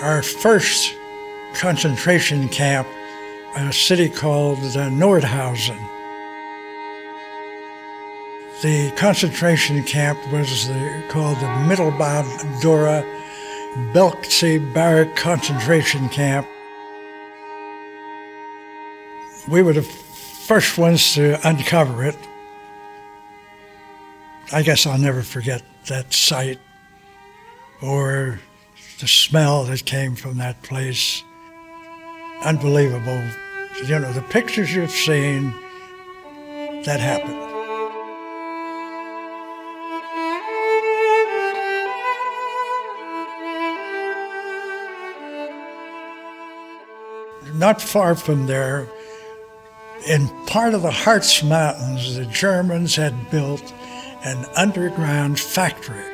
our first concentration camp in a city called uh, Nordhausen. The concentration camp was the, called the Mittelbau Dora Boelcke Barrack concentration camp. We were the first ones to uncover it. I guess I'll never forget that sight or the smell that came from that place. Unbelievable. You know, the pictures you've seen, that happened. Not far from there, in part of the Harz Mountains, the Germans had built an underground factory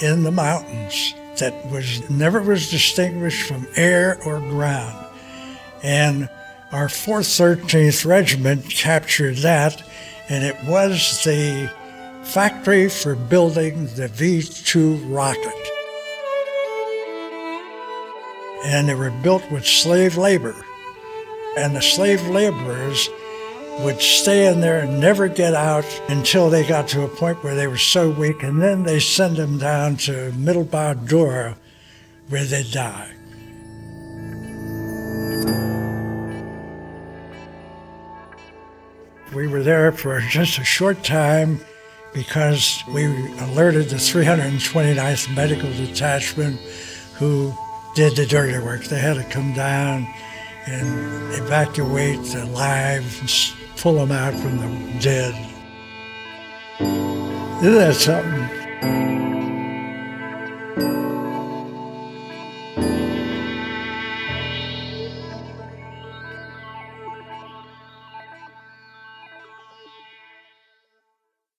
in the mountains that was never was distinguished from air or ground. And our 4th 13th Regiment captured that, and it was the factory for building the V 2 rocket. And they were built with slave labor. And the slave laborers would stay in there and never get out until they got to a point where they were so weak, and then they send them down to Dora, where they die. We were there for just a short time because we alerted the 329th Medical Detachment who did the dirty work. They had to come down and evacuate the live pull them out from the dead. Isn't that something?